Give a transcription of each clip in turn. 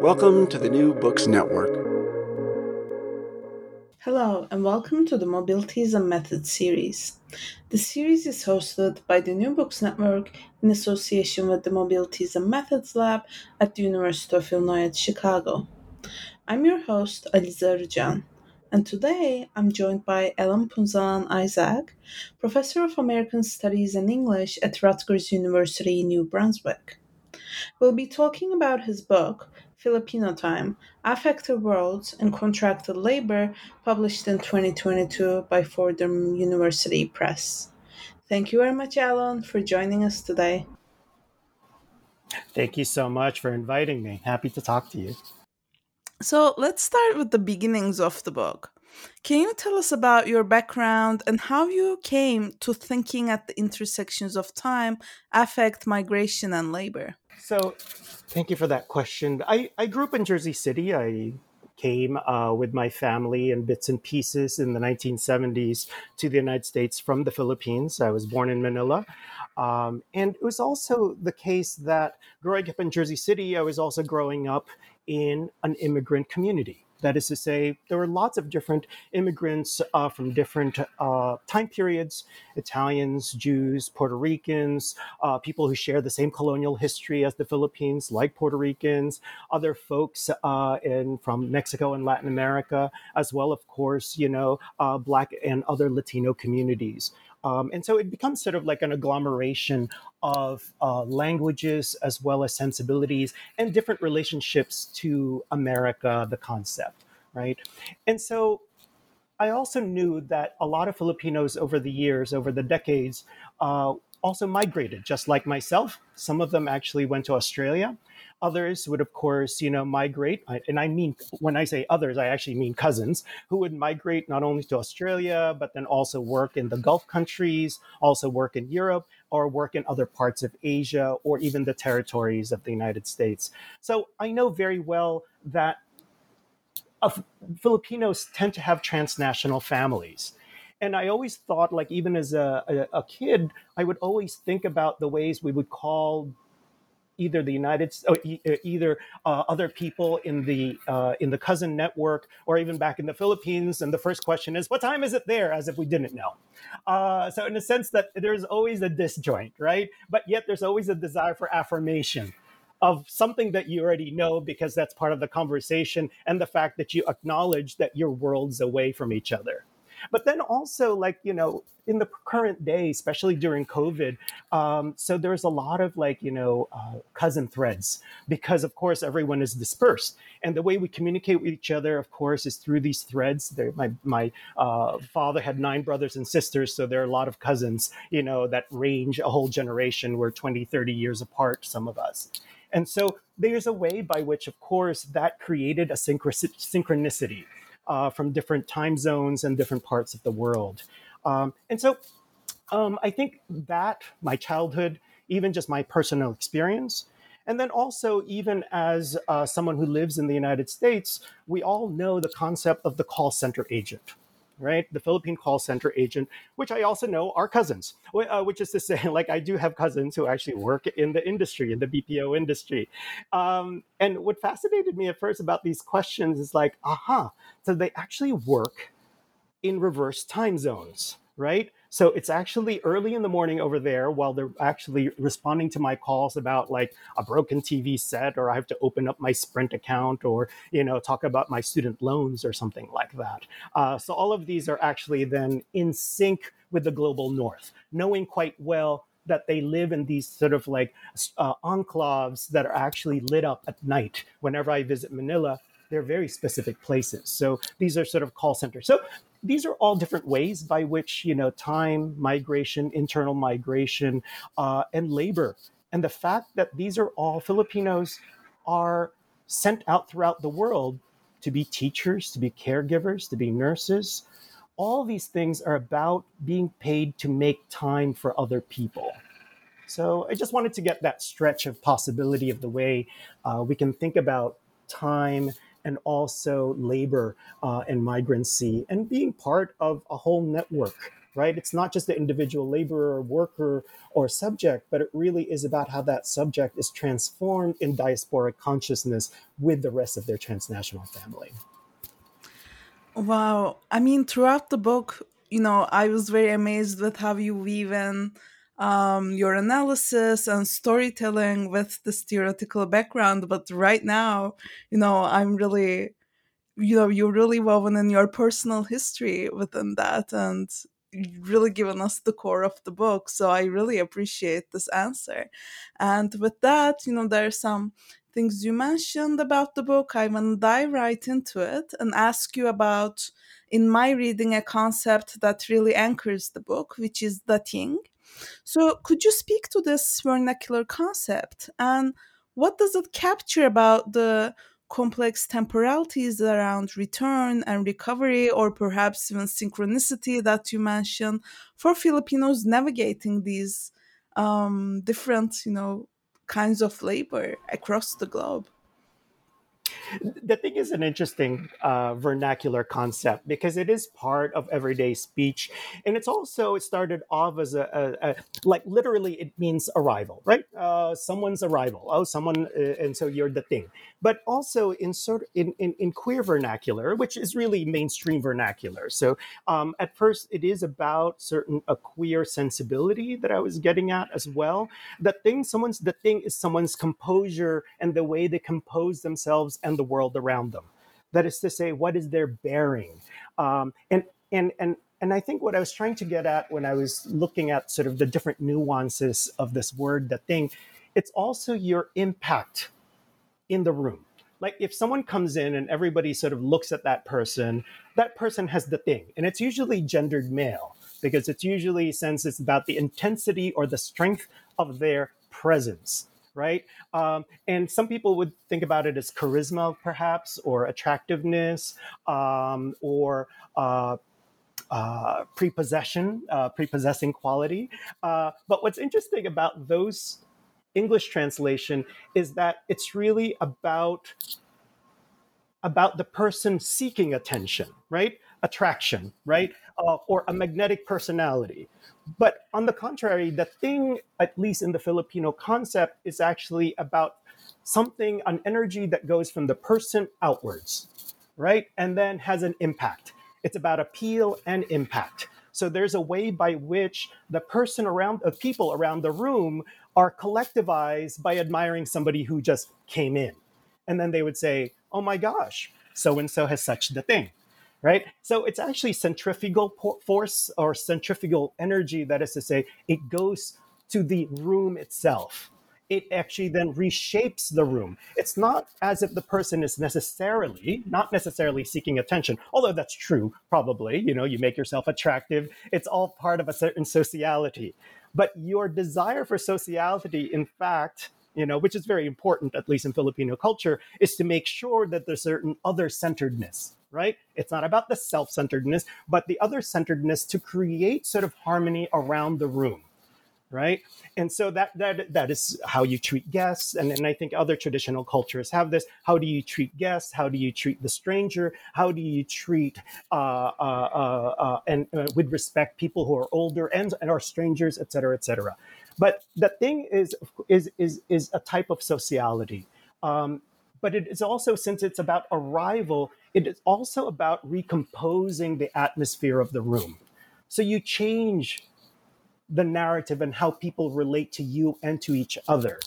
Welcome to the New Books Network. Hello, and welcome to the Mobilities and Methods series. The series is hosted by the New Books Network in association with the Mobilities and Methods Lab at the University of Illinois at Chicago. I'm your host, Alize Arıcan, and today I'm joined by Allan Punzalan Isaac, Professor of American Studies and English at Rutgers University, New Brunswick. We'll be talking about his book, Filipino Time Affective Worlds and Contracted Labor, published in 2022 by Fordham University Press. Thank you very much, Allan, for joining us today. Thank you so much for inviting me. Happy to talk to you. So let's start with the beginnings of the book. Can you tell us about your background and how you came to thinking at the intersections of time, affect, migration, and labor? So, thank you for that question. I, I grew up in Jersey City. I came uh, with my family in bits and pieces in the 1970s to the United States from the Philippines. I was born in Manila. Um, and it was also the case that growing up in Jersey City, I was also growing up in an immigrant community. That is to say, there were lots of different immigrants uh, from different uh, time periods Italians, Jews, Puerto Ricans, uh, people who share the same colonial history as the Philippines, like Puerto Ricans, other folks uh, in, from Mexico and Latin America, as well, of course, you know, uh, Black and other Latino communities. Um, and so it becomes sort of like an agglomeration of uh, languages as well as sensibilities and different relationships to America, the concept, right? And so I also knew that a lot of Filipinos over the years, over the decades, uh, also migrated, just like myself. Some of them actually went to Australia. Others would, of course, you know, migrate. And I mean, when I say others, I actually mean cousins who would migrate not only to Australia, but then also work in the Gulf countries, also work in Europe, or work in other parts of Asia, or even the territories of the United States. So I know very well that uh, Filipinos tend to have transnational families. And I always thought, like, even as a, a, a, kid, I would always think about the ways we would call either the United uh, either uh, other people in the uh, in the cousin network or even back in the Philippines. And the first question is, "What time is it there?" As if we didn't know. Uh, so in a sense that there's always a disjoint, right? But yet there's always a desire for affirmation of something that you already know because that's part of the conversation and the fact that you acknowledge that your worlds away from each other but then also like you know in the current day especially during covid um, so there's a lot of like you know uh, cousin threads because of course everyone is dispersed. And the way we communicate with each other of course is through these threads. There, my, my uh, father had nine brothers and sisters so there are a lot of cousins you know that range a whole generation. We're 20 30 years apart some of us. And so there's a way by which of course that created a synchronicity uh, from different time zones and different parts of the world. Um, and so um, I think that my childhood, even just my personal experience, And then also, even as uh, someone who lives in the United States, we all know the concept of the call center agent, right? The Philippine call center agent, which I also know are cousins, uh, which is to say, like, I do have cousins who actually work in the industry, in the BPO industry. Um, and what fascinated me at first about these questions is like, aha, so they actually work in reverse time zones, right? So it's actually early in the morning over there while they're actually responding to my calls about like a broken TV set or I have to open up my Sprint account or, you know, talk about my student loans or something like that. Uh, so all of these are actually then in sync with the global north, knowing quite well that they live in these sort of like uh, enclaves that are actually lit up at night. Whenever I visit Manila, they're very specific places. So these are sort of call centers. So these are all different ways by which you know time migration internal migration uh, and labor. And the fact that these are all filipinos are sent out throughout the world to be teachers to be caregivers to be nurses all these things are about being paid to make time for other people. So i just wanted to get that stretch of possibility of the way uh, we can think about time and also labor uh, and migrancy and being part of a whole network right? It's not just the individual laborer worker or subject but it really is about how that subject is transformed in diasporic consciousness with the rest of their transnational family. Wow. I mean throughout the book you know i was very amazed with how you weave in um, your analysis and storytelling with this theoretical background. But right now, you know, I'm really, you know, you're really woven in your personal history within that and really given us the core of the book. So I really appreciate this answer. And with that, you know, there are some things you mentioned about the book. I want to dive right into it and ask you about, in my reading, a concept that really anchors the book, which is dating. So, could you speak to this vernacular concept and what does it capture about the complex temporalities around return and recovery, or perhaps even synchronicity that you mentioned for Filipinos navigating these um, different, you know, kinds of labor across the globe? The thing is an interesting uh, vernacular concept because it is part of everyday speech and it's also it started off as a, a, a like literally it means arrival right? Uh, someone's arrival. Oh someone uh, and so you're dating. But also in sort in, in, in queer vernacular which is really mainstream vernacular. So um, at first it is about certain a queer sensibility that i was getting at as well. Dating someone's dating is someone's composure and the way they compose themselves and the world around them. That is to say, what is their bearing? Um, and and and and I think what I was trying to get at when I was looking at sort of the different nuances of this word, dating, it's also your impact in the room. Like if someone comes in and everybody sort of looks at that person, that person has dating, and it's usually gendered male because it's usually since it's about the intensity or the strength of their presence right? Um, and some people would think about it as charisma, perhaps, or attractiveness, um, or uh, uh, prepossession, uh, prepossessing quality. Uh, but what's interesting about those English translation is that it's really about about the person seeking attention, right? Attraction, right? Uh, or a magnetic personality. But on the contrary, dating, at least in the Filipino concept, is actually about something, an energy that goes from the person outwards, right? And then has an impact. It's about appeal and impact. So there's a way by which the person around, the uh, people around the room are collectivized by admiring somebody who just came in. And then they would say, oh my gosh, so and so has such dating right? So it's actually centrifugal force or centrifugal energy. That is to say, it goes to the room itself. It actually then reshapes the room. It's not as if the person is necessarily, not necessarily seeking attention, although that's true, probably. You know, you make yourself attractive. It's all part of a certain sociality. But your desire for sociality, in fact, you know, which is very important, at least in Filipino culture, is to make sure that there's certain other centeredness right? It's not about the self centeredness, but the other centeredness to create sort of harmony around the room, right? And so that that that is how you treat guests, and, and I think other traditional cultures have this. How do you treat guests? How do you treat the stranger? How do you treat uh, uh, uh, uh and uh, with respect people who are older and, and are strangers, et cetera, et cetera. But the thing is is is is a type of sociality. Um, but it is also since it's about arrival, it is also about recomposing the atmosphere of the room. So you change the narrative and how people relate to you and to each other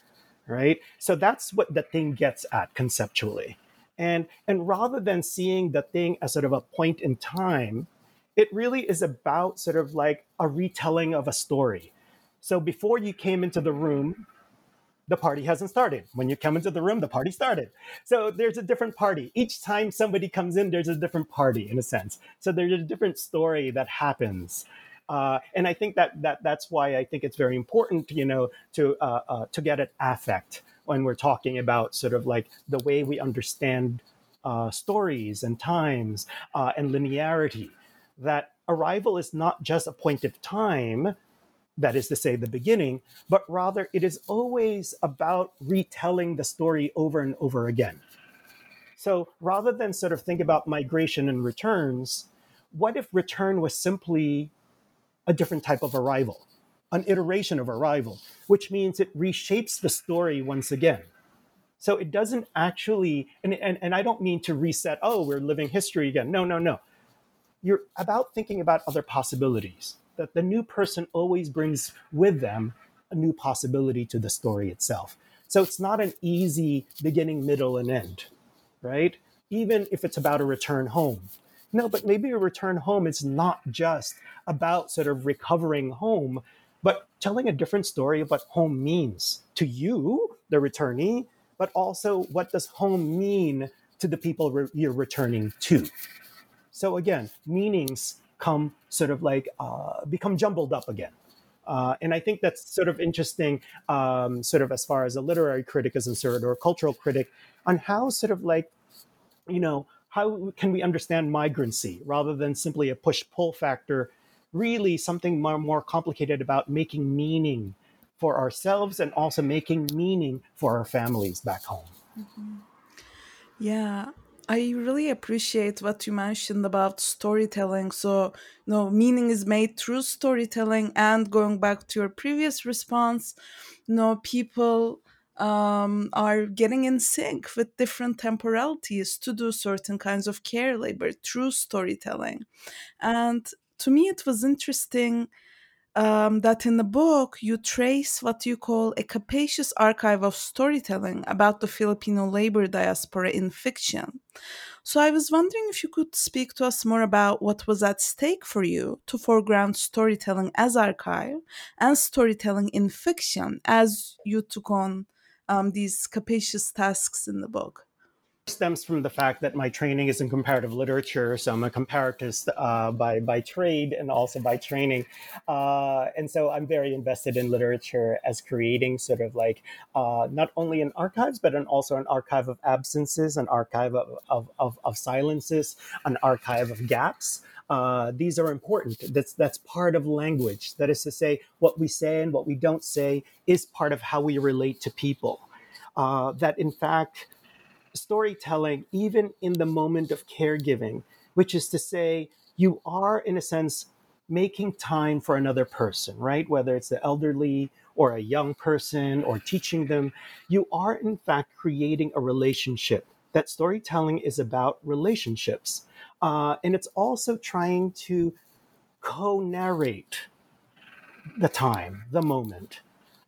right? So that's what dating gets at conceptually. And and rather than seeing dating as sort of a point in time it really is about sort of like a retelling of a story. So before you came into the room the party hasn't started. When you come into the room the party started. So there's a different party. Each time somebody comes in there's a different party in a sense. So there's a different story that happens. Uh, and I think that that that's why I think it's very important, you know, to uh, uh, to get at affect when we're talking about sort of like the way we understand uh, stories and times uh, and linearity. That arrival is not just a point of time, that is to say, the beginning, but rather it is always about retelling the story over and over again. So rather than sort of think about migration and returns, what if return was simply a different type of arrival, an iteration of arrival, which means it reshapes the story once again. So it doesn't actually, and, and, and I don't mean to reset, oh, we're living history again. No, no, no. You're about thinking about other possibilities, that the new person always brings with them a new possibility to the story itself. So it's not an easy beginning, middle, and end, right? Even if it's about a return home. No, but maybe a return home is not just about sort of recovering home, but telling a different story of what home means to you, the returnee, but also what does home mean to the people re- you're returning to. So again, meanings come sort of like uh, become jumbled up again. Uh, and I think that's sort of interesting, um, sort of as far as a literary critic is concerned or a cultural critic, on how sort of like, you know, how can we understand migrancy rather than simply a push pull factor really something more, more complicated about making meaning for ourselves and also making meaning for our families back home. Mm-hmm. Yeah, I really appreciate what you mentioned about storytelling. So, you know, meaning is made through storytelling. And going back to your previous response, you know, people um, are getting in sync with different temporalities to do certain kinds of care labor through storytelling. And to me, it was interesting um, that in the book you trace what you call a capacious archive of storytelling about the Filipino labor diaspora in fiction. So I was wondering if you could speak to us more about what was at stake for you to foreground storytelling as archive and storytelling in fiction as you took on um, these capacious tasks in the book stems from the fact that my training is in comparative literature, so I'm a comparatist uh, by by trade and also by training, uh, and so I'm very invested in literature as creating sort of like uh, not only an archives but an, also an archive of absences, an archive of of, of, of silences, an archive of gaps. Uh, these are important. That's that's part of language. That is to say, what we say and what we don't say is part of how we relate to people. Uh, that in fact storytelling even in the moment of caregiving, which is to say, you are, in a sense, making time for another person, right? Whether it's the elderly or a young person or teaching them, you are, in fact, creating a relationship. That storytelling is about relationships. Uh, and it's also trying to co narrate the time, the moment.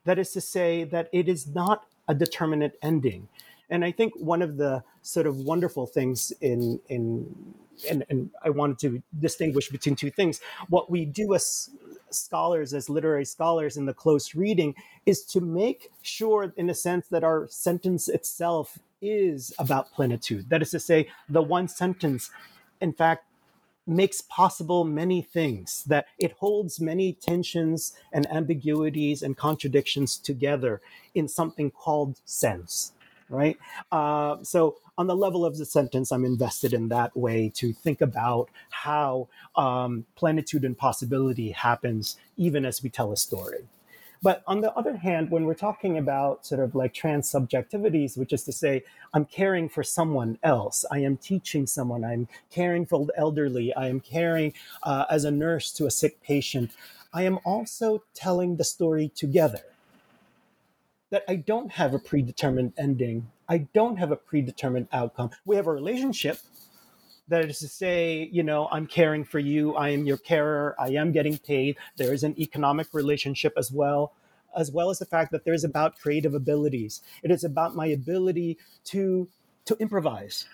That is to say, that it is not a determinate ending. And I think one of the sort of wonderful things in in and, and I wanted to distinguish between two things. What we do as scholars, as literary scholars in the close reading, is to make sure, in a sense, that our sentence itself is about plenitude. That is to say, the one sentence, in fact, makes possible many things, that it holds many tensions and ambiguities and contradictions together in something called sense right? Uh, so on the level of the sentence, I'm invested in that way to think about how um, plenitude and possibility happens even as we tell a story. But on the other hand, when we're talking about sort of like trans subjectivities, which is to say, I'm caring for someone else, I am teaching someone, I'm caring for the elderly, I am caring uh, as a nurse to a sick patient, I am also telling the story together. That I don't have a predetermined ending, I don't have a predetermined outcome. We have a relationship, that is to say, you know, I'm caring for you, I am your carer, I am getting paid. There is an economic relationship as well, as well as the fact that there's about creative abilities. It is about my ability to to improvise.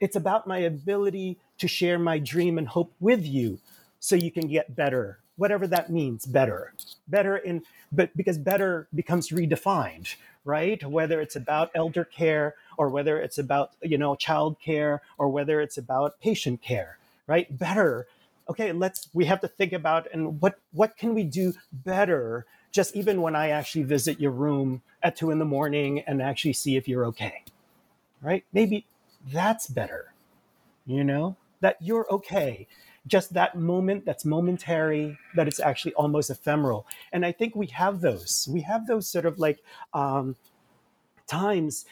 It's about my ability to share my dream and hope with you so you can get better, whatever that means, better. Better in but because better becomes redefined, right? Whether it's about elder care or whether it's about, you know, child care or whether it's about patient care, right? Better. Okay, let's we have to think about and what what can we do better just even when I actually visit your room at two in the morning and actually see if you're okay. Right? Maybe that's better. You know, that you're okay just that moment that's momentary that it's actually almost ephemeral. And i think we have those. We have those sort of like um, times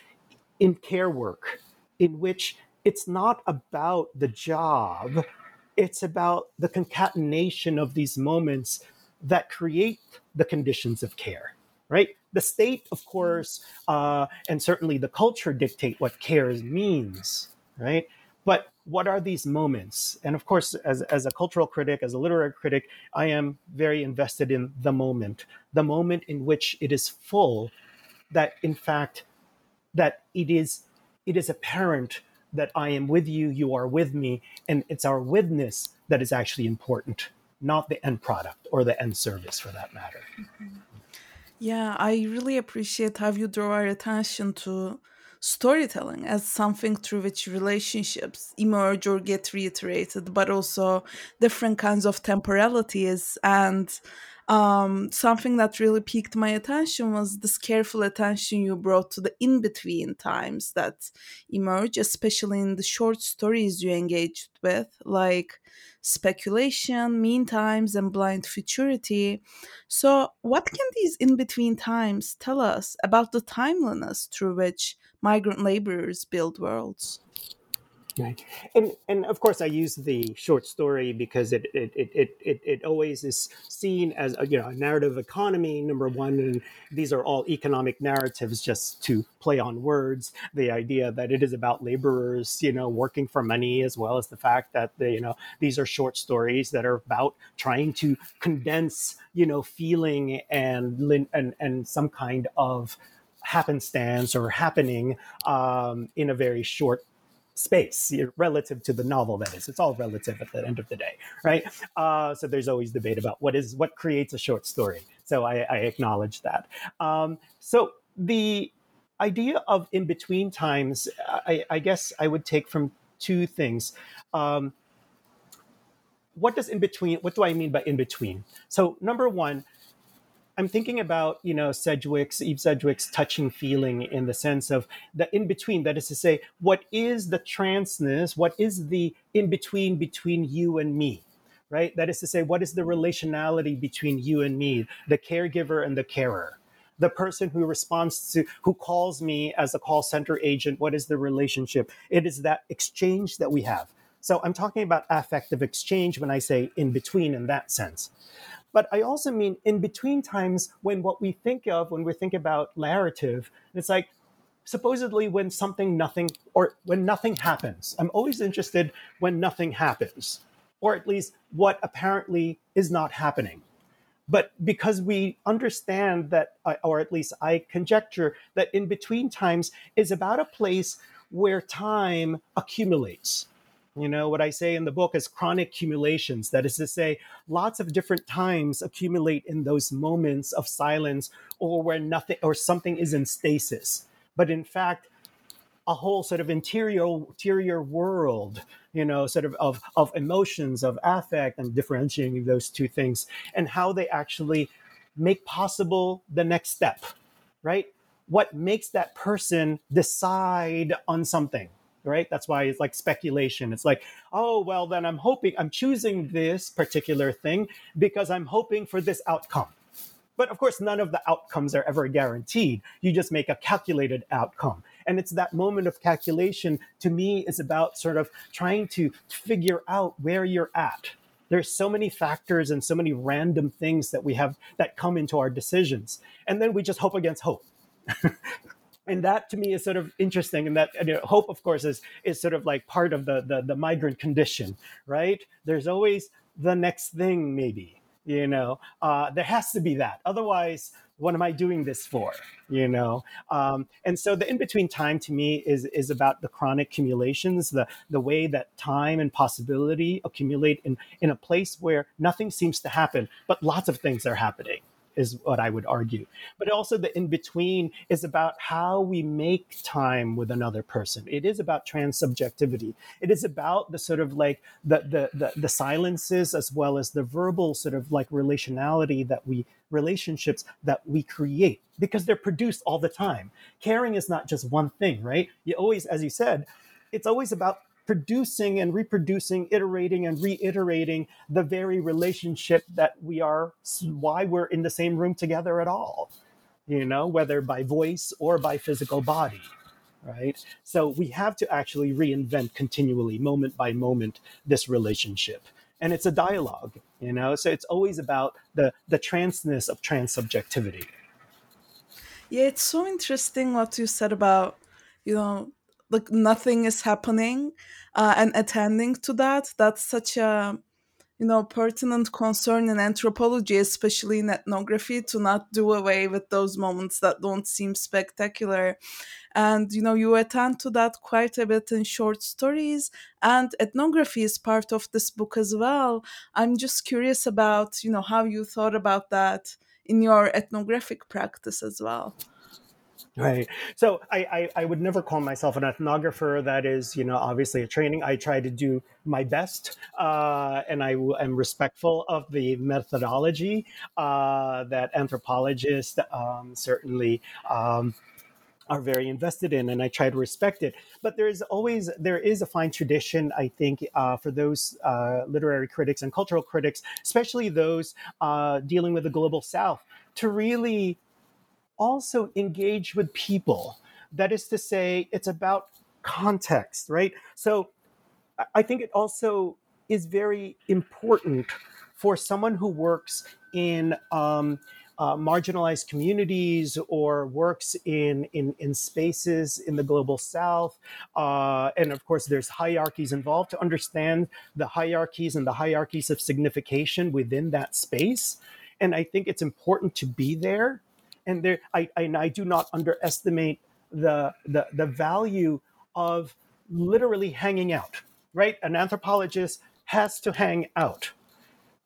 in care work in which it's not about the job. It's about the concatenation of these moments that create the conditions of care right? The state of course uh, and certainly the culture dictate what care means right but what are these moments? And of course, as, as a cultural critic, as a literary critic, I am very invested in the moment, the moment in which it is full, that in fact, that it is it is apparent that I am with you, you are with me, and it's our witness that is actually important, not the end product or the end service for that matter. Mm-hmm. Yeah, I really appreciate how you draw our attention to storytelling as something through which relationships emerge or get reiterated, but also different kinds of temporalities. And um, something that really piqued my attention was this careful attention you brought to the in between times that emerge, especially in the short stories you engaged with, like speculation, mean times, and blind futurity. So, what can these in between times tell us about the timeliness through which migrant laborers build worlds. Right. And and of course I use the short story because it it, it, it, it, always is seen as a, you know a narrative economy, number one, and these are all economic narratives just to play on words. The idea that it is about laborers, you know, working for money, as well as the fact that the, you know these are short stories that are about trying to condense, you know, feeling and and and some kind of happenstance or happening um, in a very short space relative to the novel that is. It's all relative at the end of the day right? Uh, so there's always debate about what is what creates a short story. So i, I acknowledge that. Um, so the idea of in between times I, I, guess i would take from two things. Um, what does in between what do i mean by in between? So number one I'm thinking about, you know, Sedgwick's, Eve Sedgwick's touching feeling in the sense of the in between. That is to say, what is the transness? What is the in between between you and me? Right? That is to say, what is the relationality between you and me, the caregiver and the carer? The person who responds to, who calls me as a call center agent, what is the relationship? It is that exchange that we have. So I'm talking about affective exchange when I say in between in that sense. But I also mean in between times when what we think of when we think about narrative, it's like supposedly when something nothing or when nothing happens. I'm always interested when nothing happens, or at least what apparently is not happening. But because we understand that, uh, or at least I conjecture that in between times is about a place where time accumulates you know, what I say in the book is chronic accumulations. That is to say, lots of different times accumulate in those moments of silence or where nothing or something is in stasis. But in fact, a whole sort of interior interior world, you know, sort of of, of emotions, of affect, and differentiating those two things and how they actually make possible the next step, right? What makes that person decide on something? Right? That's why it's like speculation. It's like, oh, well, then I'm hoping, I'm choosing this particular thing because I'm hoping for this outcome. But of course, none of the outcomes are ever guaranteed. You just make a calculated outcome. And it's that moment of calculation to me is about sort of trying to figure out where you're at. There's so many factors and so many random things that we have that come into our decisions. And then we just hope against hope. and that to me is sort of interesting and that you know, hope of course is is sort of like part of the, the the migrant condition right? There's always the next thing maybe you know? Uh, there has to be that. Otherwise what am i doing this for you know? Um, and so the in-between time to me is is about the chronic accumulations the the way that time and possibility accumulate in in a place where nothing seems to happen but lots of things are happening is what I would argue. But also the in between is about how we make time with another person. It is about transsubjectivity. It is about the sort of like the the the, the silences as well as the verbal sort of like relationality that we relationships that we create because they're produced all the time. Caring is not just one thing, right? You always, as you said, it's always about producing and reproducing, iterating and reiterating the very relationship that we are, why we're in the same room together at all, you know, whether by voice or by physical body. Right. So we have to actually reinvent continually, moment by moment, this relationship. And it's a dialogue, you know, so it's always about the, the transness of transsubjectivity. Yeah, it's so interesting what you said about, you know, like nothing is happening uh, and attending to that that's such a you know pertinent concern in anthropology especially in ethnography to not do away with those moments that don't seem spectacular. And you know you attend to that quite a bit in short stories and ethnography is part of this book as well. I'm just curious about you know how you thought about that in your ethnographic practice as well Right. So I, I, I, would never call myself an ethnographer. That is, you know, obviously a training. I try to do my best, uh, and I am respectful of the methodology uh, that anthropologists um, certainly. Um, are very invested in, and I try to respect it. But there is always there is a fine tradition, I think, uh, for those uh, literary critics and cultural critics, especially those uh, dealing with the global South, to really also engage with people. That is to say, it's about context, right? So I think it also is very important for someone who works in um, uh, marginalized communities or works in, in, in spaces in the global south. Uh, and of course, there's hierarchies involved to understand the hierarchies and the hierarchies of signification within that space. And I think it's important to be there and there I, I, and I do not underestimate the, the the value of literally hanging out. Right, an anthropologist has to hang out.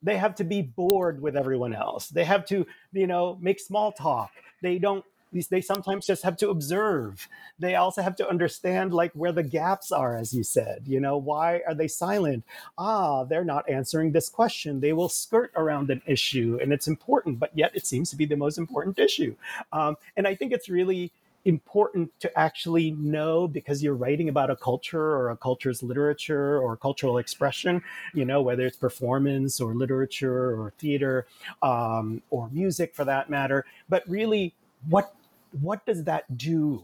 They have to be bored with everyone else. They have to, you know, make small talk. They don't they sometimes just have to observe. They also have to understand like where the gaps are as you said you know why are they silent? Ah they're not answering this question. They will skirt around an issue and it's important but yet it seems to be the most important issue. Um, and i think it's really important to actually know because you're writing about a culture or a culture's literature or cultural expression, you know, whether it's performance or literature or theater um, or music for that matter. But really, what what does that do?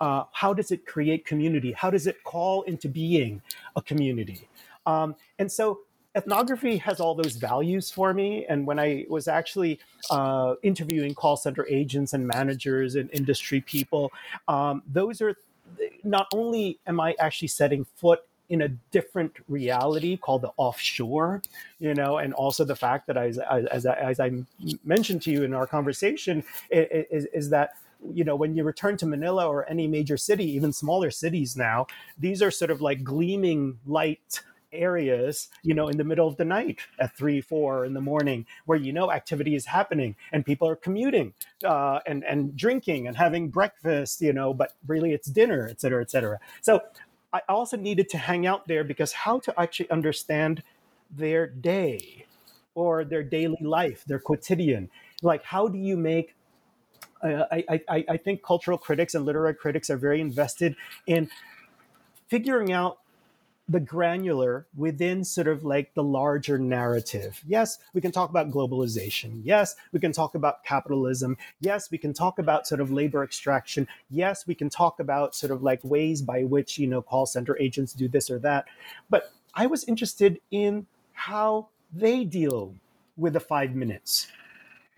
Uh, how does it create community? How does it call into being a community? Um, and so ethnography has all those values for me. And when I was actually uh, interviewing call center agents and managers and industry people, um, those are not only am I actually setting foot in a different reality called the offshore, you know, and also the fact that as, as, as I mentioned to you in our conversation is, is that you know when you return to manila or any major city even smaller cities now these are sort of like gleaming light areas you know in the middle of the night at three four in the morning where you know activity is happening and people are commuting uh, and and drinking and having breakfast you know but really it's dinner et cetera et cetera. So i also needed to hang out there because how to actually understand their day or their daily life their quotidian. Like how do you make uh, I, I, I think cultural critics and literary critics are very invested in figuring out the granular within sort of like the larger narrative. Yes, we can talk about globalization. Yes, we can talk about capitalism. Yes, we can talk about sort of labor extraction. Yes, we can talk about sort of like ways by which, you know, call center agents do this or that. But I was interested in how they deal with the five minutes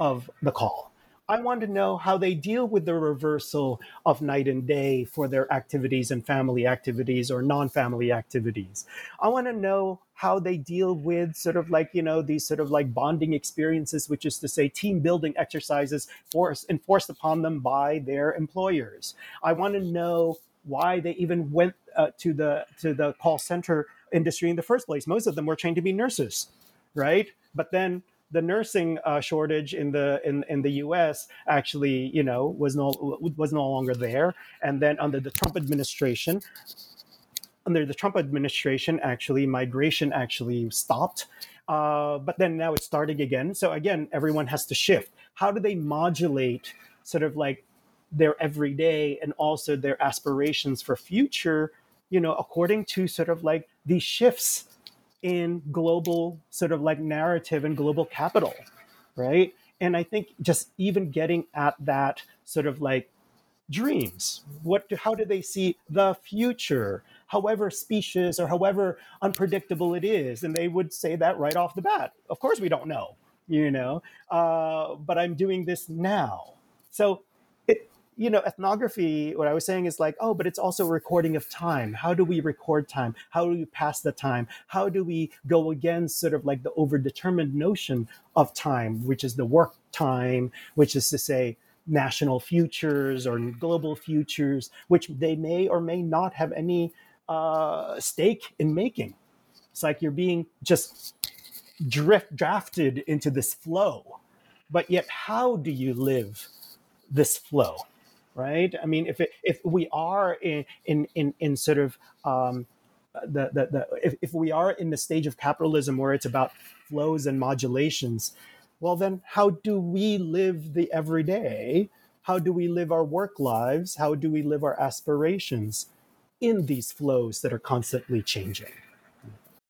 of the call I want to know how they deal with the reversal of night and day for their activities and family activities or non family activities. I want to know how they deal with sort of like, you know, these sort of like bonding experiences, which is to say team building exercises forced, enforced upon them by their employers. I want to know why they even went uh, to the to the call center industry in the first place. Most of them were trained to be nurses, right? But then the nursing uh, shortage in the in, in the U.S. actually, you know, was no was no longer there. And then under the Trump administration, under the Trump administration, actually, migration actually stopped. Uh, but then now it's starting again. So again, everyone has to shift. How do they modulate sort of like their everyday and also their aspirations for future? You know, according to sort of like these shifts in global sort of like narrative and global capital, right? And I think just even getting at that sort of like dreams, what do, how do they see the future, however specious or however unpredictable it is? And they would say that right off the bat. Of course, we don't know, you know, uh, but I'm doing this now. So you know, ethnography, what I was saying is like, oh, but it's also recording of time. How do we record time? How do we pass the time? How do we go against sort of like the overdetermined notion of time, which is the work time, which is to say, national futures or global futures, which they may or may not have any uh, stake in making. It's like you're being just drift drafted into this flow. But yet, how do you live this flow? Right? I mean, if it, if we are in in in, in sort of um, the, the, the if, if we are in the stage of capitalism where it's about flows and modulations, well, then how do we live the everyday? How do we live our work lives? How do we live our aspirations in these flows that are constantly changing?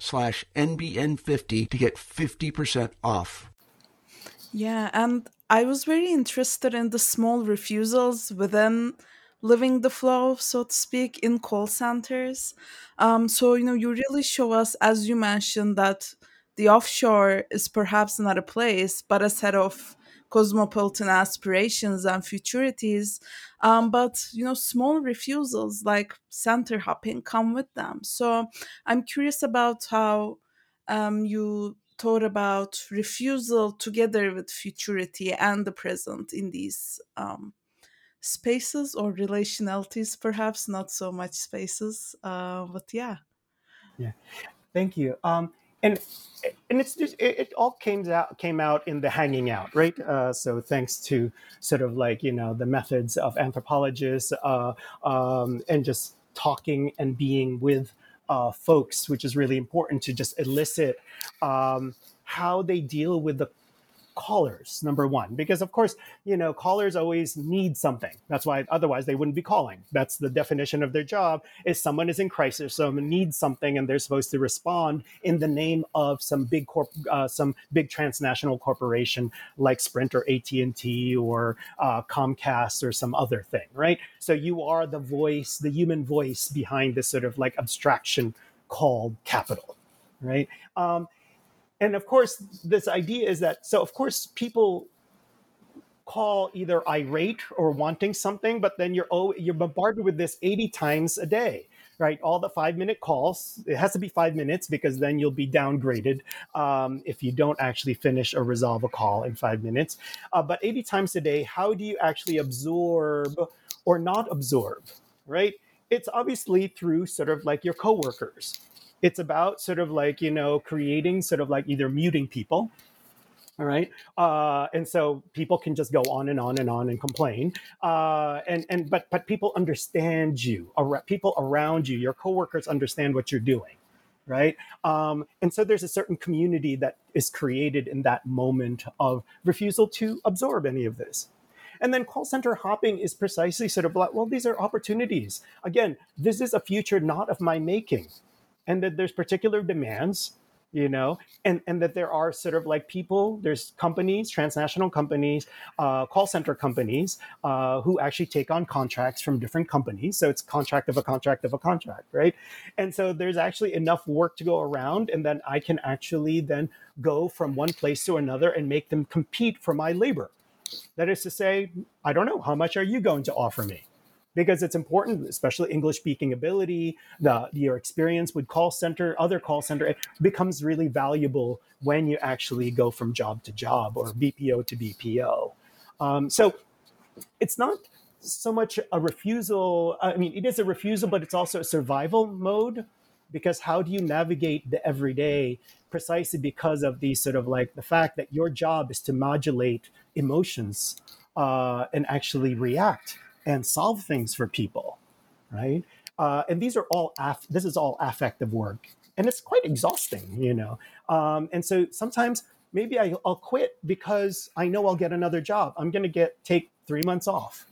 slash NBN50 to get 50% off. Yeah, and I was very interested in the small refusals within living the flow, so to speak, in call centers. Um, so, you know, you really show us, as you mentioned, that the offshore is perhaps not a place, but a set of cosmopolitan aspirations and futurities um, but you know small refusals like center hopping come with them. So i'm curious about how um, you thought about refusal together with futurity and the present in these um, spaces or relationalities perhaps not so much spaces uh, but yeah. Yeah. Thank you. Um, and and it's just it, it, all came out came out in the hanging out right? Uh, so thanks to sort of like you know the methods of anthropologists uh, um, and just talking and being with uh, folks which is really important to just elicit um, how they deal with the callers number one because of course you know callers always need something. That's why otherwise they wouldn't be calling. That's the definition of their job is someone is in crisis someone needs something and they're supposed to respond in the name of some big corp uh, some big transnational corporation like sprint or at&t or uh, comcast or some other thing right? So you are the voice the human voice behind this sort of like abstraction called capital right? Um, and of course, this idea is that so of course people call either irate or wanting something, but then you're oh, you're bombarded with this 80 times a day right? All the five minute calls. It has to be five minutes because then you'll be downgraded um, if you don't actually finish or resolve a call in five minutes. Uh, but 80 times a day, how do you actually absorb or not absorb, right? It's obviously through sort of like your coworkers. It's about sort of like, you know, creating sort of like either muting people all right? Uh, and so people can just go on and on and on and complain. Uh, and and but but people understand you people around you your coworkers understand what you're doing right? Um, and so there's a certain community that is created in that moment of refusal to absorb any of this. And then call center hopping is precisely sort of like well these are opportunities. Again this is a future not of my making and that there's particular demands you know and and that there are sort of like people there's companies transnational companies uh, call center companies uh, who actually take on contracts from different companies. So it's contract of a contract of a contract right? And so there's actually enough work to go around and then i can actually then go from one place to another and make them compete for my labor. That is to say i don't know how much are you going to offer me because it's important, especially English speaking ability, the your experience with call center, other call center, it becomes really valuable when you actually go from job to job or BPO to BPO. Um, so it's not so much a refusal. I mean, it is a refusal, but it's also a survival mode because how do you navigate the everyday precisely because of the sort of like the fact that your job is to modulate emotions uh, and actually react and solve things for people, right? Uh, and these are all af- this is all affective work, and it's quite exhausting, you know. Um, and so sometimes maybe I, will quit because I know I'll get another job. I'm going to get take three months off.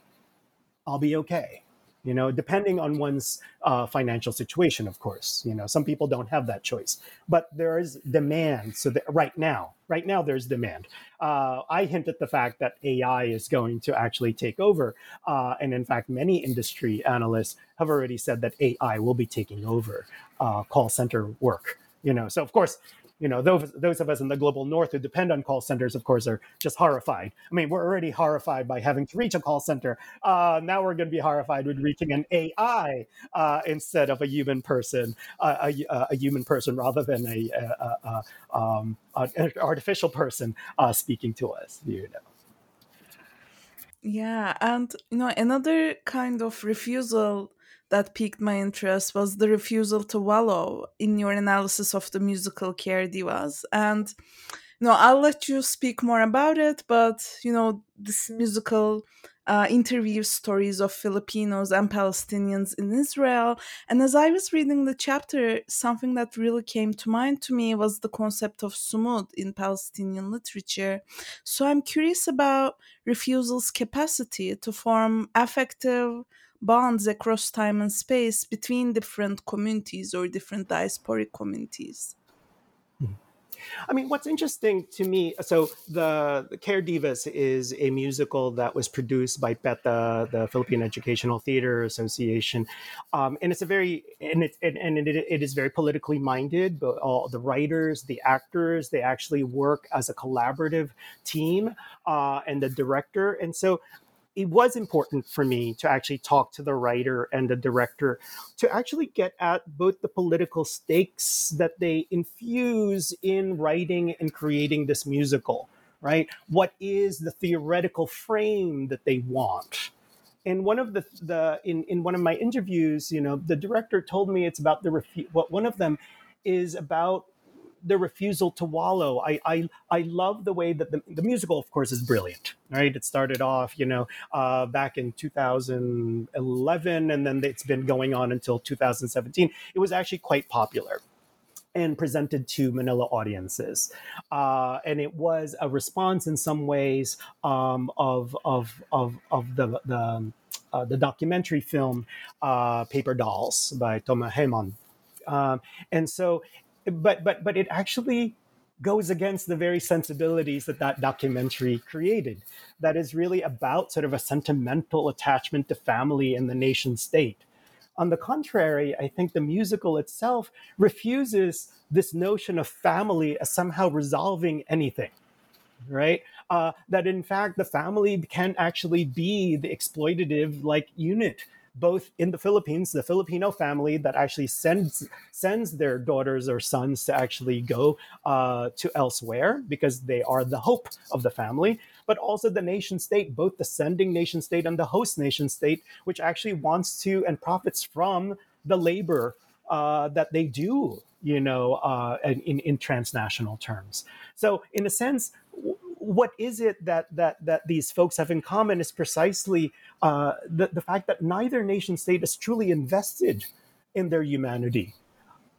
I'll be okay you know depending on one's uh, financial situation of course you know some people don't have that choice. But there is demand. So that right now right now there's demand. Uh, i hint at the fact that ai is going to actually take over uh, and in fact many industry analysts have already said that ai will be taking over uh, call center work you know. So of course you know those those of us in the global north who depend on call centers of course are just horrified. I mean we're already horrified by having to reach a call center. Uh, now we're going to be horrified with reaching an ai uh, instead of a human person uh, a, a, human person rather than a, a, a um, an artificial person uh, speaking to us you know. Yeah and you know another kind of refusal that piqued my interest was the refusal to wallow in your analysis of the musical care divas and you know i'll let you speak more about it but you know this musical uh, interview stories of Filipinos and Palestinians in Israel. And as I was reading the chapter, something that really came to mind to me was the concept of sumud in Palestinian literature. So I'm curious about refusal's capacity to form affective, bonds across time and space between different communities or different diasporic communities. Hmm. I mean, what's interesting to me, so the, the Care Divas is a musical that was produced by PETA, the Philippine Educational Theater Association, um, and it's a very and it and, and it, it is very politically minded. But all the writers, the actors, they actually work as a collaborative team, uh, and the director, and so it was important for me to actually talk to the writer and the director to actually get at both the political stakes that they infuse in writing and creating this musical right? What is the theoretical frame that they want? And one of the the in in one of my interviews you know the director told me it's about the refu- what one of them is about the refusal to wallow. I I, I love the way that the, the musical, of course, is brilliant. Right? It started off, you know, uh, back in 2011, and then it's been going on until 2017. It was actually quite popular and presented to Manila audiences. Uh, and it was a response in some ways um, of, of, of, of the, the, uh, the documentary film uh, Paper Dolls by Tomer Heymann. Um, and so but but but it actually goes against the very sensibilities that that documentary created that is really about sort of a sentimental attachment to family and the nation state On the contrary, I think the musical itself refuses this notion of family as somehow resolving anything, right? Uh, that in fact the family can actually be the exploitative like unit both in the Philippines, the Filipino family that actually sends sends their daughters or sons to actually go uh, to elsewhere because they are the hope of the family, but also the nation state, both the sending nation state and the host nation state, which actually wants to and profits from the labor uh, that they do, you know, uh, in in transnational terms. So, in a sense, what is it that that that these folks have in common is precisely uh, the, the fact that neither nation state is truly invested in their humanity,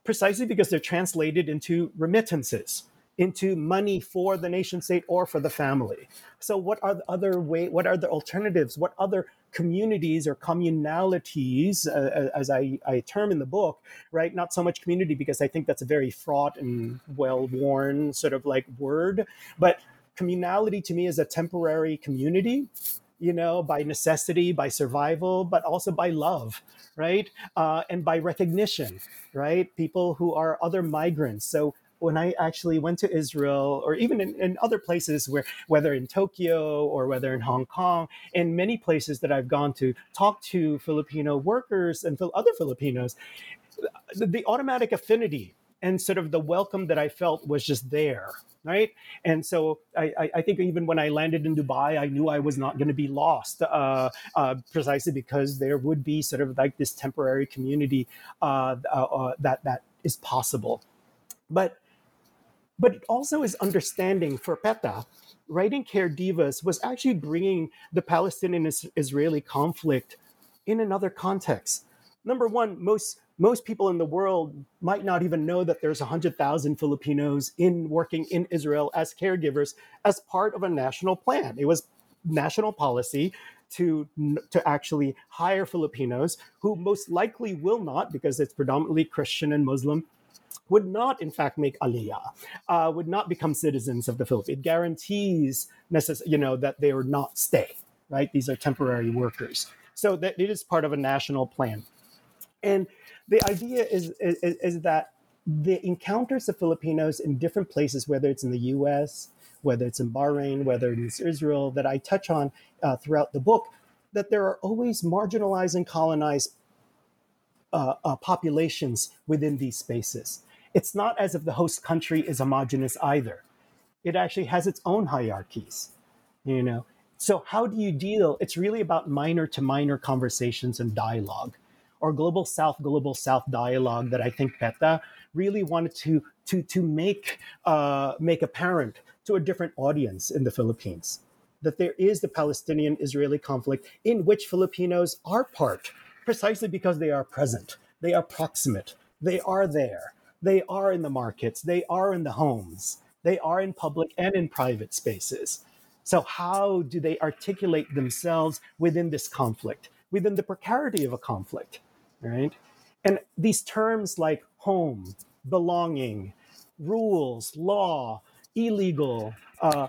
precisely because they're translated into remittances, into money for the nation state or for the family. So, what are the other way? What are the alternatives? What other communities or communalities, uh, as I, I term in the book, right? Not so much community because I think that's a very fraught and well-worn sort of like word, but communality to me is a temporary community you know, by necessity, by survival, but also by love, right? Uh, and by recognition, right? People who are other migrants. So when I actually went to Israel or even in, in, other places where, whether in Tokyo or whether in Hong Kong, in many places that I've gone to talk to Filipino workers and other Filipinos, the, the automatic affinity and sort of the welcome that I felt was just there, right? And so I, I, think even when I landed in Dubai, I knew I was not going to be lost, uh, uh, precisely because there would be sort of like this temporary community uh, uh, uh that that is possible. But but it also is understanding for Peta. Writing Care Divas was actually bringing the Palestinian-Israeli conflict in another context. Number one, most most people in the world might not even know that there's 100,000 Filipinos in working in Israel as caregivers as part of a national plan. It was national policy to to actually hire Filipinos who most likely will not because it's predominantly Christian and Muslim would not in fact make aliyah, uh, would not become citizens of the Philippines. It guarantees necess- you know that they are not stay, right? These are temporary workers. So that it is part of a national plan. And the idea is, is, is that the encounters of Filipinos in different places, whether it's in the US, whether it's in Bahrain, whether it's Israel, that I touch on uh, throughout the book, that there are always marginalized and colonized uh, uh, populations within these spaces. It's not as if the host country is homogenous either. It actually has its own hierarchies, you know. So how do you deal? It's really about minor to minor conversations and dialogue or global south global south dialogue that i think peta really wanted to to to make uh, make apparent to a different audience in the philippines that there is the palestinian israeli conflict in which filipinos are part precisely because they are present. They are proximate. They are there. They are in the markets. They are in the homes. They are in public and in private spaces. So how do they articulate themselves within this conflict within the precarity of a conflict right? And these terms like home, belonging, rules, law, illegal, uh,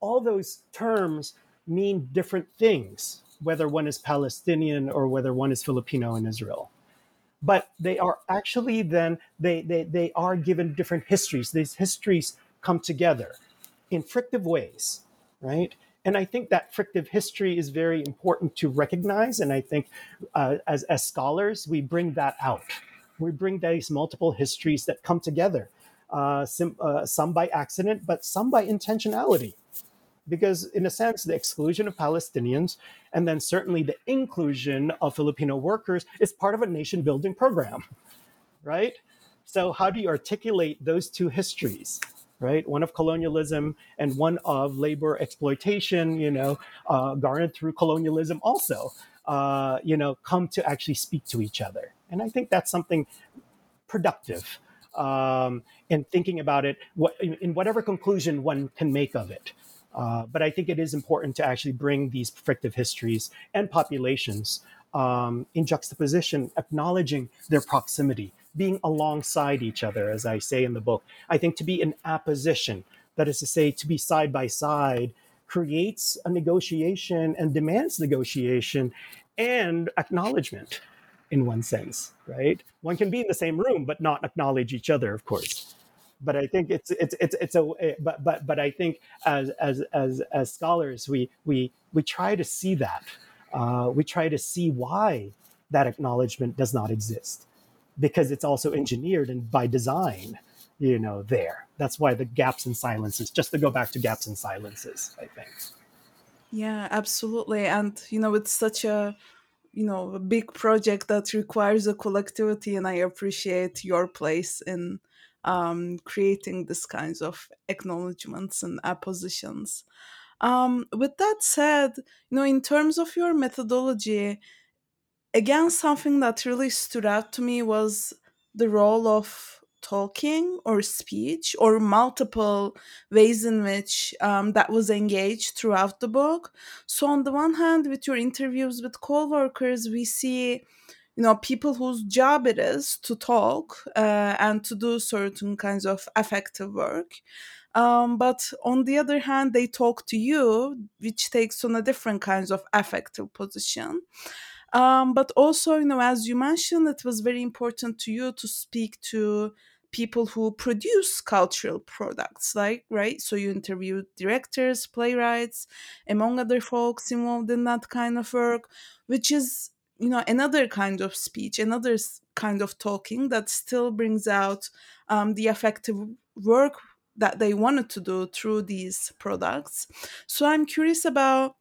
all those terms mean different things, whether one is Palestinian or whether one is Filipino in Israel. But they are actually then, they, they, they are given different histories. These histories come together in frictive ways, right? And I think that frictive history is very important to recognize. And I think uh, as, as scholars, we bring that out. We bring these multiple histories that come together, uh, some, uh, some by accident, but some by intentionality. Because, in a sense, the exclusion of Palestinians and then certainly the inclusion of Filipino workers is part of a nation building program, right? So, how do you articulate those two histories? Right? One of colonialism and one of labor exploitation, you know, uh, garnered through colonialism also, uh, you know, come to actually speak to each other. And I think that's something productive um, in thinking about it, what, in, in, whatever conclusion one can make of it. Uh, but I think it is important to actually bring these frictive histories and populations um, in juxtaposition, acknowledging their proximity, being alongside each other, as I say in the book. I think to be in apposition, that is to say, to be side by side, creates a negotiation and demands negotiation and acknowledgement. in one sense, right? One can be in the same room but not acknowledge each other, of course. But I think it's it's it's it's a but but but I think as as as as scholars we we we try to see that uh, we try to see why that acknowledgement does not exist because it's also engineered and by design you know there that's why the gaps and silences just to go back to gaps and silences i think Yeah, absolutely. And you know, it's such a you know a big project that requires a collectivity, and I appreciate your place in um, creating these kinds of acknowledgments and appositions. Um, with that said, you know, in terms of your methodology, again, something that really stood out to me was the role of talking or speech or multiple ways in which um, that was engaged throughout the book. So, on the one hand, with your interviews with co-workers, we see you know people whose job it is to talk uh, and to do certain kinds of affective work um, but on the other hand they talk to you which takes on a different kinds of affective position um, but also you know as you mentioned it was very important to you to speak to people who produce cultural products like right? So you interviewed directors playwrights among other folks involved in that kind of work which is you know another kind of speech another kind of talking that still brings out um, the affective work that they wanted to do through these products. So i'm curious about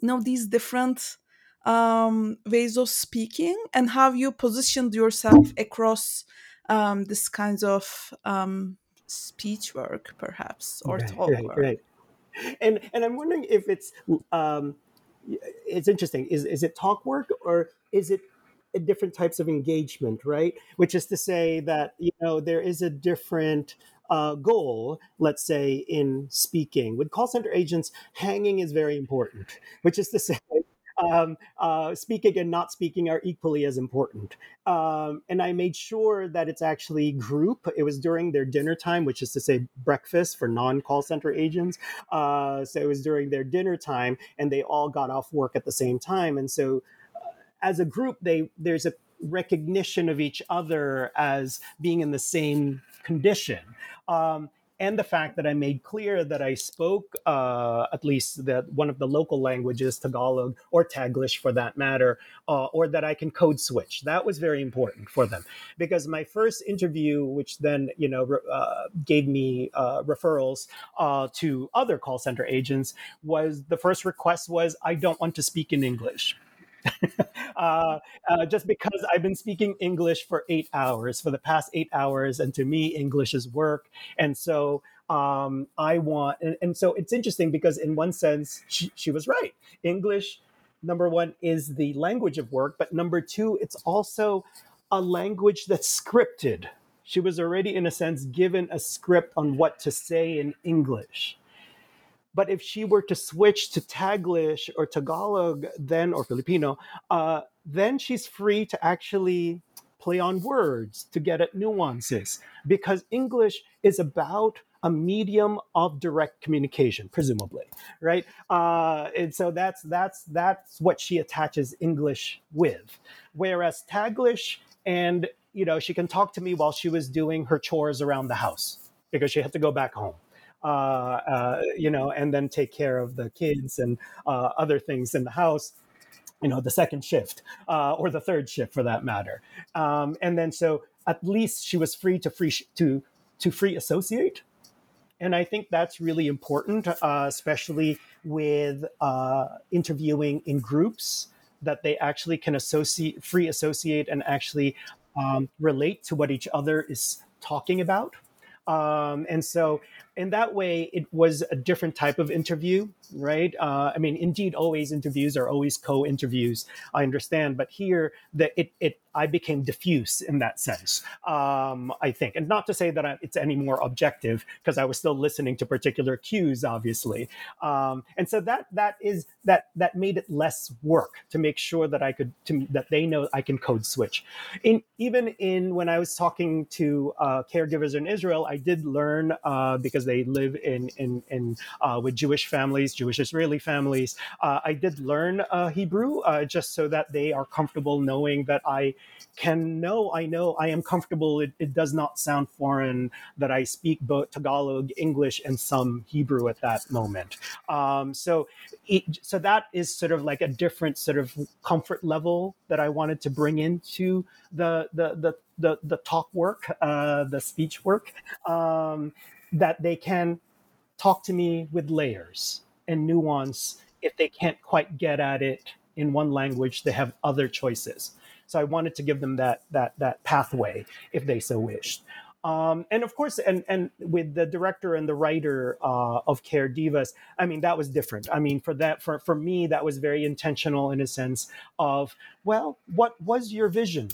you know these different um, ways of speaking and how you positioned yourself across um, this kinds of um, speech work perhaps or right, talk right, work. right. and and i'm wondering if it's um it's interesting is is it talk work or is it different types of engagement right? Which is to say that you know there is a different uh, goal let's say in speaking. With call center agents hanging is very important which is to say um, uh, speaking and not speaking are equally as important. Um, and I made sure that it's actually group. It was during their dinner time, which is to say breakfast for non call center agents. Uh, so it was during their dinner time, and they all got off work at the same time. And so, uh, as a group, they there's a recognition of each other as being in the same condition. Um, and the fact that I made clear that I spoke uh, at least that one of the local languages, Tagalog or Taglish for that matter, uh, or that I can code switch. That was very important for them because my first interview, which then you know uh, gave me uh, referrals uh, to other call center agents, was the first request was I don't want to speak in English. uh, uh, just because I've been speaking English for eight hours for the past eight hours, and to me, English is work. And so um, I want, and, and, so it's interesting because, in one sense, she, she was right. English, number one, is the language of work, but number two, it's also a language that's scripted. She was already, in a sense, given a script on what to say in English. But if she were to switch to Taglish or Tagalog, then or Filipino, uh, then she's free to actually play on words to get at nuances. Because English is about a medium of direct communication, presumably, right? Uh, and so that's that's that's what she attaches English with, whereas Taglish and you know she can talk to me while she was doing her chores around the house because she had to go back home you know, and then take care of the kids and uh, other things in the house you know the second shift uh, or the third shift for that matter. Um, and then so at least she was free to free sh- to to free associate. And i think that's really important uh, especially with uh, interviewing in groups that they actually can associate free associate and actually um, relate to what each other is talking about. Um, and so in that way, it was a different type of interview, right? Uh, I mean, indeed, always interviews are always co-interviews. I understand, but here, that it it I became diffuse in that sense. Um, I think, and not to say that I, it's any more objective because I was still listening to particular cues, obviously. Um, and so that that is that that made it less work to make sure that I could to, that they know I can code switch. In even in when I was talking to uh, caregivers in Israel, I did learn uh, because they live in in in uh, with Jewish families, Jewish Israeli families. Uh, I did learn uh, Hebrew uh, just so that they are comfortable knowing that I can know, I know, I am comfortable. It, it does not sound foreign that I speak both Tagalog, English, and some Hebrew at that moment. Um, so, it, so that is sort of like a different sort of comfort level that I wanted to bring into the the the the, the talk work, uh, the speech work, um, that they can talk to me with layers and nuance if they can't quite get at it in one language they have other choices. So i wanted to give them that that that pathway if they so wished. Um, and of course and and with the director and the writer uh, of care divas i mean that was different. I mean for that for, for me that was very intentional in a sense of well what was your vision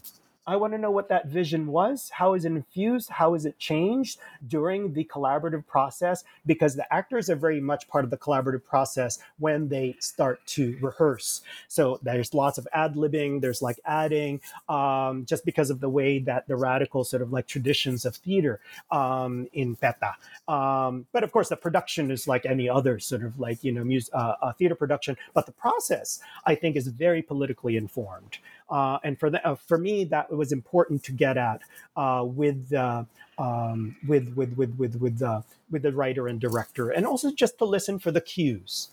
I want to know what that vision was. How is it infused? How is it changed during the collaborative process? Because the actors are very much part of the collaborative process when they start to rehearse. So there's lots of ad libbing, there's like adding, um, just because of the way that the radical sort of like traditions of theater um, in PETA. Um, but of course, the production is like any other sort of like, you know, music, uh, uh, theater production. But the process, I think, is very politically informed. Uh, and for the, uh, for me, that was important to get at uh, with, um, with with with with with uh, with the writer and director, and also just to listen for the cues.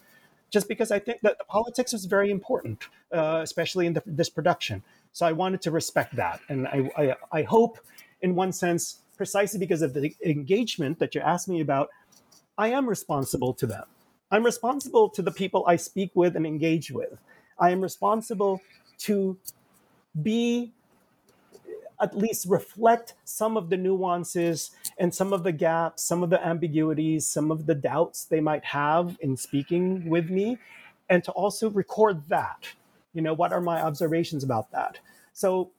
Just because I think that the politics is very important, uh, especially in the, this production. So I wanted to respect that, and I, I I hope, in one sense, precisely because of the engagement that you asked me about, I am responsible to them. I'm responsible to the people I speak with and engage with. I am responsible to be at least reflect some of the nuances and some of the gaps, some of the ambiguities, some of the doubts they might have in speaking with me, and to also record that. You know, what are my observations about that? So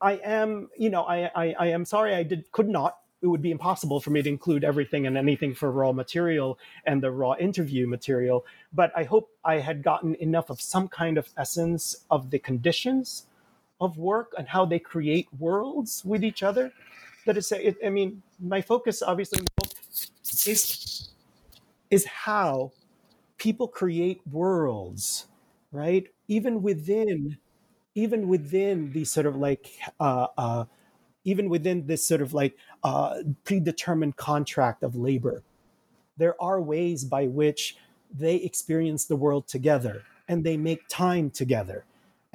I am, you know, I, I, I am sorry I did could not. It would be impossible for me to include everything and anything for raw material and the raw interview material. But I hope I had gotten enough of some kind of essence of the conditions of work and how they create worlds with each other. That is, it, I mean, my focus obviously is is how people create worlds, right? Even within, even within these sort of like, uh, uh, even within this sort of like uh, predetermined contract of labor, there are ways by which they experience the world together and they make time together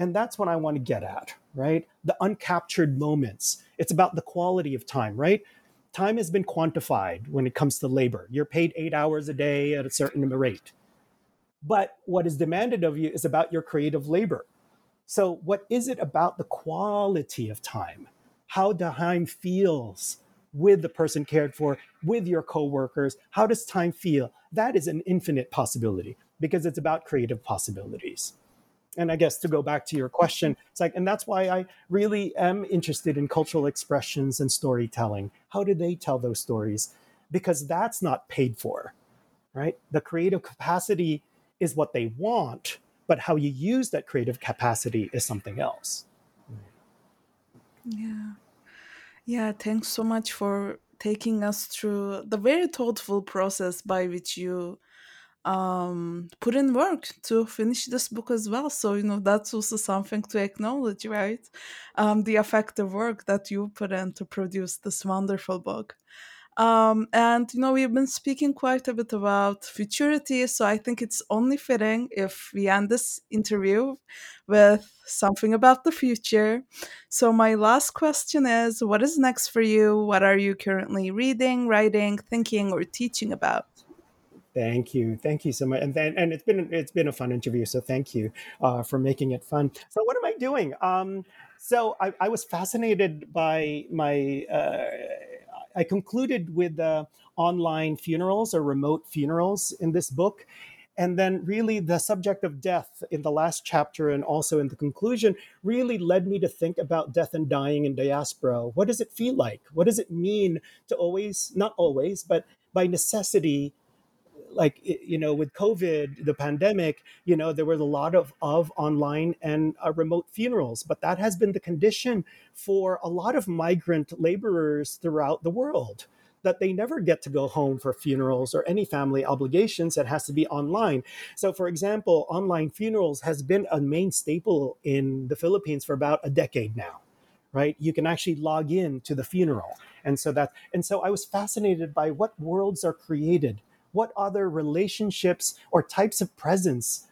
and that's what I want to get at, right? The uncaptured moments. It's about the quality of time, right? Time has been quantified when it comes to labor. You're paid eight hours a day at a certain rate. But what is demanded of you is about your creative labor. So, what is it about the quality of time? How time feels with the person cared for, with your coworkers? How does time feel? That is an infinite possibility because it's about creative possibilities and I guess to go back to your question, it's like, and that's why I really am interested in cultural expressions and storytelling. How do they tell those stories? Because that's not paid for, right? The creative capacity is what they want, but how you use that creative capacity is something else. Yeah. Yeah. Thanks so much for taking us through the very thoughtful process by which you um put in work to finish this book as well. So you know that's also something to acknowledge right? Um the affective work that you put in to produce this wonderful book. Um and you know we've been speaking quite a bit about futurity so i think it's only fitting if we end this interview with something about the future. So my last question is what is next for you? What are you currently reading writing thinking or teaching about Thank you, thank you so much, and then and it's been it's been a fun interview. So thank you uh, for making it fun. So what am I doing? Um, so I, I, was fascinated by my. Uh, I concluded with uh, online funerals or remote funerals in this book, And then, really, the subject of death in the last chapter and also in the conclusion really led me to think about death and dying in diaspora. What does it feel like? What does it mean to always, not always, but by necessity, like you know with covid the pandemic you know there was a lot of of online and uh, remote funerals but that has been the condition for a lot of migrant laborers throughout the world that they never get to go home for funerals or any family obligations. That has to be online. So for example online funerals has been a main staple in the philippines for about a decade now right? You can actually log in to the funeral. And so that and so i was fascinated by what worlds are created what other relationships or types of presence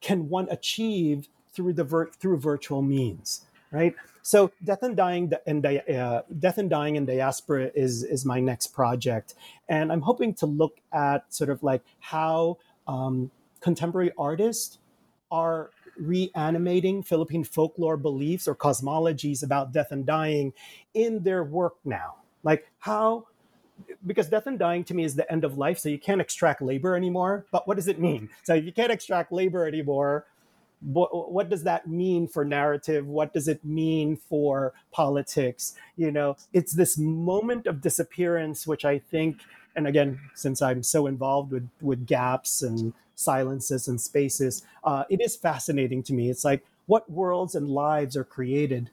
can one achieve through the vir- through virtual means right? So death and dying and uh, death and dying in diaspora is is my next project. And i'm hoping to look at sort of like how um, contemporary artists are reanimating philippine folklore beliefs or cosmologies about death and dying in their work now. Like how because death and dying to me is the end of life so you can't extract labor anymore. But what does it mean? So if you can't extract labor anymore. What, what does that mean for narrative? What does it mean for politics? You know it's this moment of disappearance which i think and again since i'm so involved with with gaps and silences and spaces uh, it is fascinating to me. It's like what worlds and lives are created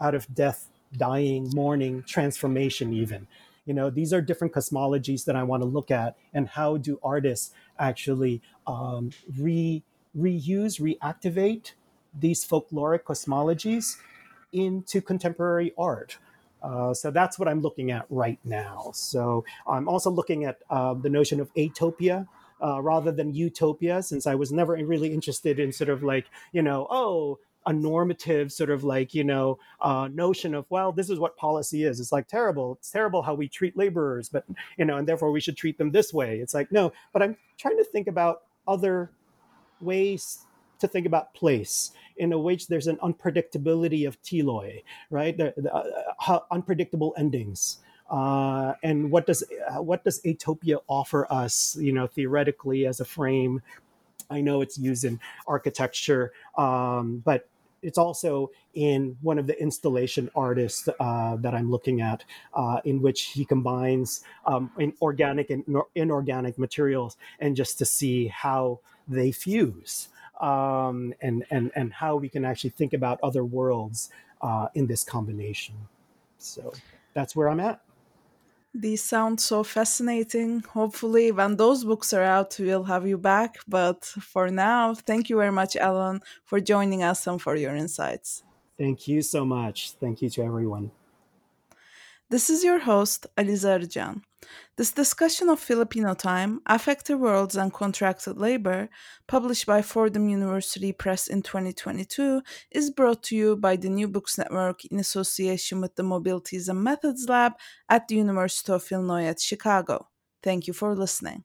out of death dying mourning transformation even you know these are different cosmologies that i want to look at and how do artists actually um, re reuse reactivate these folkloric cosmologies into contemporary art. Uh, so that's what i'm looking at right now. So i'm also looking at uh, the notion of atopia uh, rather than utopia since i was never really interested in sort of like you know oh a normative sort of like you know uh, notion of well this is what policy is. It's like terrible. It's terrible how we treat laborers but you know and therefore we should treat them this way. It's like no but i'm trying to think about other ways to think about place in a which there's an unpredictability of teloi right? The, the uh, unpredictable endings. Uh, and what does uh, what does atopia offer us you know theoretically as a frame? I know it's used in architecture, um, but it's also in one of the installation artists uh, that I'm looking at, uh, in which he combines um, in organic and inorganic materials, and just to see how they fuse, um, and and and how we can actually think about other worlds uh, in this combination. So that's where I'm at. These sound so fascinating. Hopefully, when those books are out, we'll have you back. But for now, thank you very much, Allan, for joining us and for your insights. Thank you so much. Thank you to everyone. This is your host, Alize Arıcan. This discussion of Filipino time, affective worlds, and contracted labor, published by Fordham University Press in 2022, is brought to you by the New Books Network in association with the Mobilities and Methods Lab at the University of Illinois at Chicago. Thank you for listening.